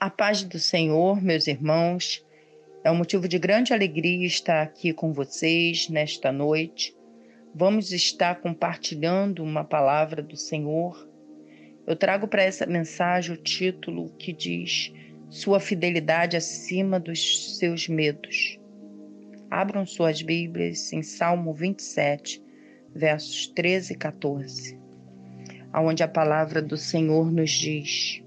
A paz do Senhor, meus irmãos, é um motivo de grande alegria estar aqui com vocês nesta noite. Vamos estar compartilhando uma palavra do Senhor. Eu trago para essa mensagem o título que diz Sua fidelidade acima dos seus medos. Abram suas Bíblias em Salmo 27, versos 13 e 14, aonde a palavra do Senhor nos diz: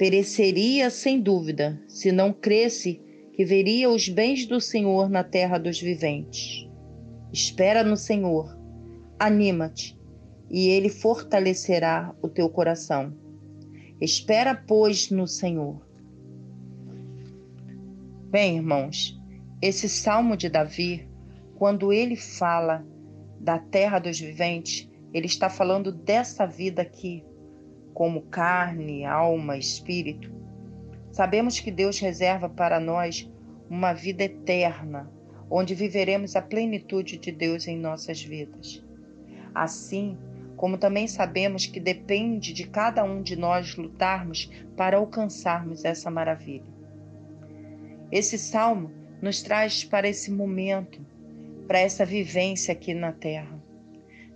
Pereceria sem dúvida, se não cresce que veria os bens do Senhor na terra dos viventes. Espera no Senhor, anima-te, e ele fortalecerá o teu coração. Espera, pois, no Senhor. Bem, irmãos, esse salmo de Davi, quando ele fala da terra dos viventes, ele está falando dessa vida aqui, como carne, alma, espírito. Sabemos que Deus reserva para nós uma vida eterna, onde viveremos a plenitude de Deus em nossas vidas. Assim, como também sabemos que depende de cada um de nós lutarmos para alcançarmos essa maravilha. Esse salmo nos traz para esse momento, para essa vivência aqui na terra.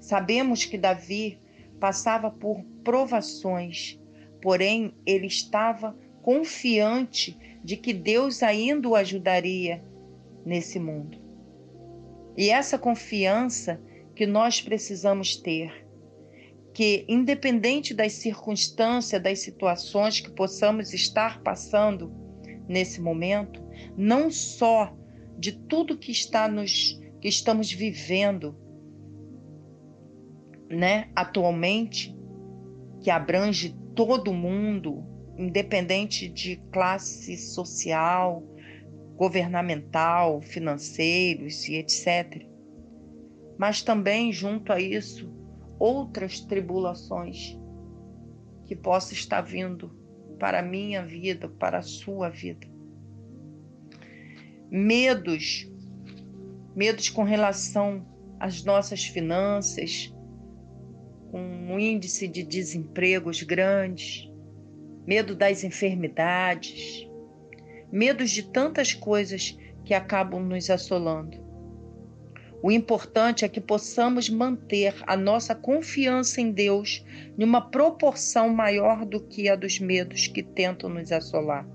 Sabemos que Davi passava por provações, porém ele estava confiante de que Deus ainda o ajudaria nesse mundo. E essa confiança que nós precisamos ter, que independente das circunstâncias, das situações que possamos estar passando nesse momento, não só de tudo que está nos que estamos vivendo, né, atualmente, que abrange todo mundo, independente de classe social, governamental, financeiros e etc. Mas também, junto a isso, outras tribulações que possam estar vindo para a minha vida, para a sua vida. Medos, medos com relação às nossas finanças, com um índice de desempregos grandes, medo das enfermidades, medos de tantas coisas que acabam nos assolando. O importante é que possamos manter a nossa confiança em Deus numa proporção maior do que a dos medos que tentam nos assolar.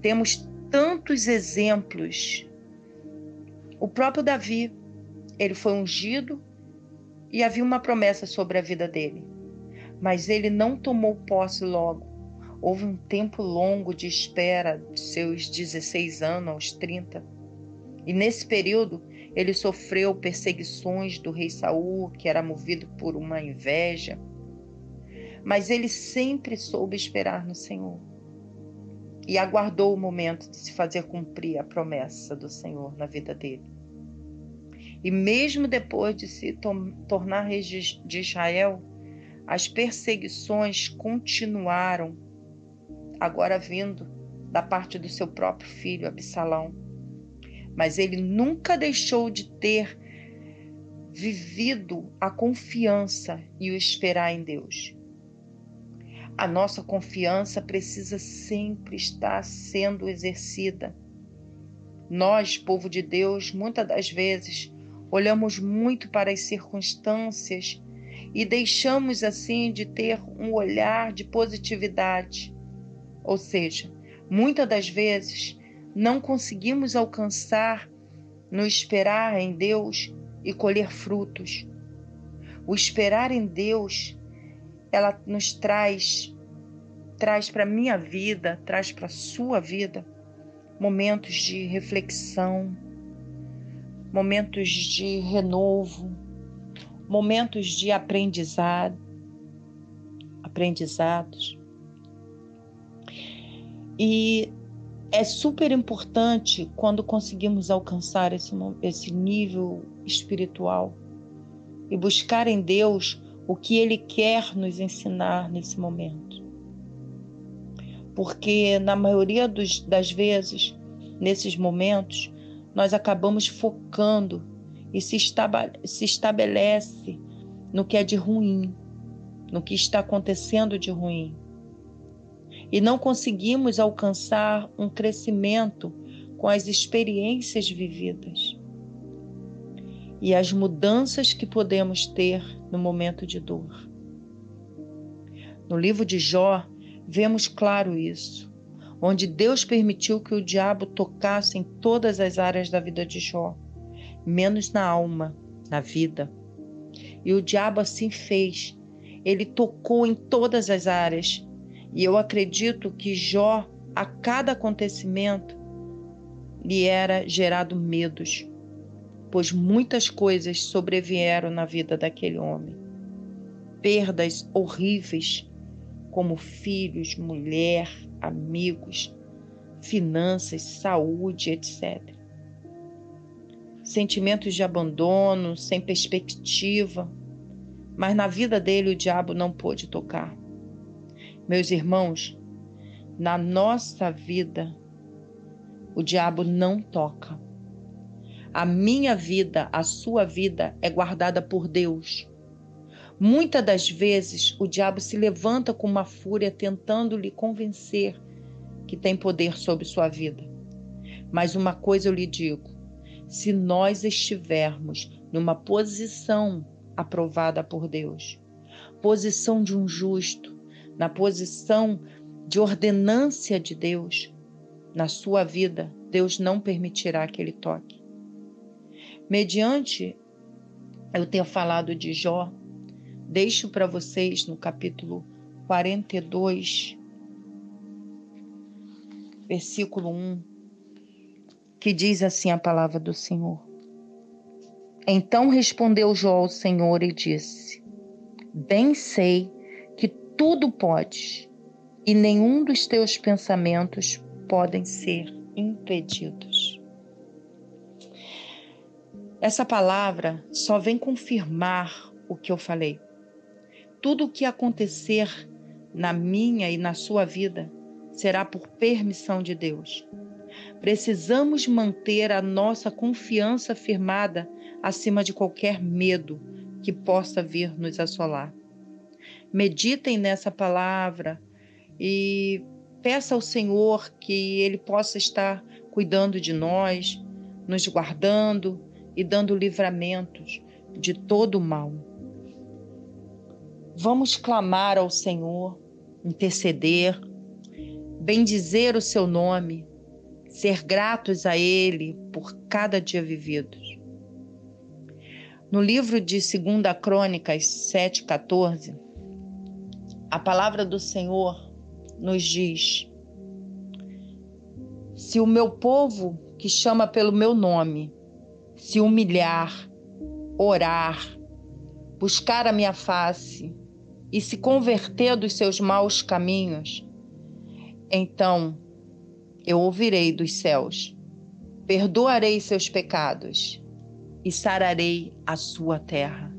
Temos tantos exemplos. O próprio Davi, ele foi ungido e havia uma promessa sobre a vida dele. Mas ele não tomou posse logo. Houve um tempo longo de espera, de seus 16 anos aos 30. E nesse período, ele sofreu perseguições do rei Saul, que era movido por uma inveja. Mas ele sempre soube esperar no Senhor e aguardou o momento de se fazer cumprir a promessa do Senhor na vida dele. E mesmo depois de se tornar rei de Israel, as perseguições continuaram, agora vindo da parte do seu próprio filho Absalão. Mas ele nunca deixou de ter vivido a confiança e o esperar em Deus. A nossa confiança precisa sempre estar sendo exercida. Nós, povo de Deus, muitas das vezes olhamos muito para as circunstâncias e deixamos assim de ter um olhar de positividade. Ou seja, muitas das vezes não conseguimos alcançar no esperar em Deus e colher frutos. O esperar em Deus, ela nos traz traz para minha vida, traz para sua vida momentos de reflexão, momentos de renovo, momentos de aprendizado, aprendizados. E é super importante quando conseguimos alcançar esse, esse nível espiritual e buscar em Deus o que Ele quer nos ensinar nesse momento. Porque, na maioria dos, das vezes, nesses momentos, nós acabamos focando e se, estabelece no que é de ruim, no que está acontecendo de ruim. e não conseguimos alcançar um crescimento com as experiências vividas e as mudanças que podemos ter no momento de dor. No livro de Jó, vemos claro isso, onde Deus permitiu que o diabo tocasse em todas as áreas da vida de Jó, menos na alma, na vida. E o diabo assim fez. Ele tocou em todas as áreas. E eu acredito que Jó, a cada acontecimento, lhe era gerado medos, pois muitas coisas sobrevieram na vida daquele homem. Perdas horríveis, como filhos, mulher, amigos, finanças, saúde, etc. Sentimentos de abandono, sem perspectiva, mas na vida dele o diabo não pôde tocar. Meus irmãos, na nossa vida, o diabo não toca. A minha vida, a sua vida é guardada por Deus. Muitas das vezes o diabo se levanta com uma fúria tentando lhe convencer que tem poder sobre sua vida. Mas uma coisa eu lhe digo: se nós estivermos numa posição aprovada por Deus, posição de um justo, na posição de ordenância de Deus na sua vida, Deus não permitirá que ele toque. Mediante eu ter falado de Jó, deixo para vocês no capítulo 42, versículo 1, que diz assim a palavra do Senhor. Então respondeu Jó ao Senhor e disse: Bem sei que tudo podes, e nenhum dos teus pensamentos podem ser impedidos. Essa palavra só vem confirmar o que eu falei. Tudo o que acontecer na minha e na sua vida será por permissão de Deus. Precisamos manter a nossa confiança firmada acima de qualquer medo que possa vir nos assolar. Meditem nessa palavra e peça ao Senhor que Ele possa estar cuidando de nós, nos guardando e dando livramentos de todo o mal. Vamos clamar ao Senhor, interceder, bendizer o seu nome, ser gratos a Ele por cada dia vivido. No livro de 2 Crônicas 7,14, a palavra do Senhor nos diz: Se o meu povo, que chama pelo meu nome, se humilhar, orar, buscar a minha face, e se converter dos seus maus caminhos, então eu ouvirei dos céus, perdoarei seus pecados e sararei a sua terra.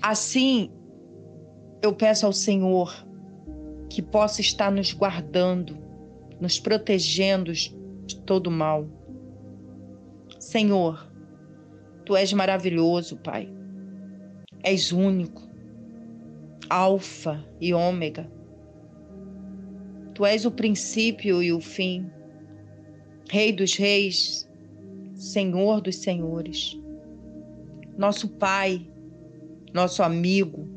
Assim, eu peço ao Senhor que possa estar nos guardando, nos protegendo de todo mal. Senhor, tu és maravilhoso, Pai És único, Alfa e Ômega. Tu és o princípio e o fim, Rei dos Reis, Senhor dos Senhores, nosso Pai, nosso amigo.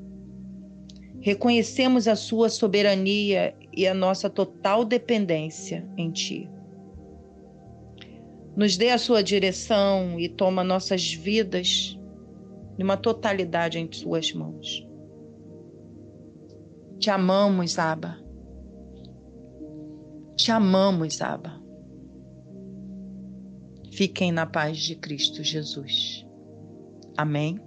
Reconhecemos a Sua soberania e a nossa total dependência em Ti. Nos dê a Sua direção e toma nossas vidas numa totalidade em Suas mãos. Te amamos, Aba. Te amamos, Aba. Fiquem na paz de Cristo Jesus. Amém.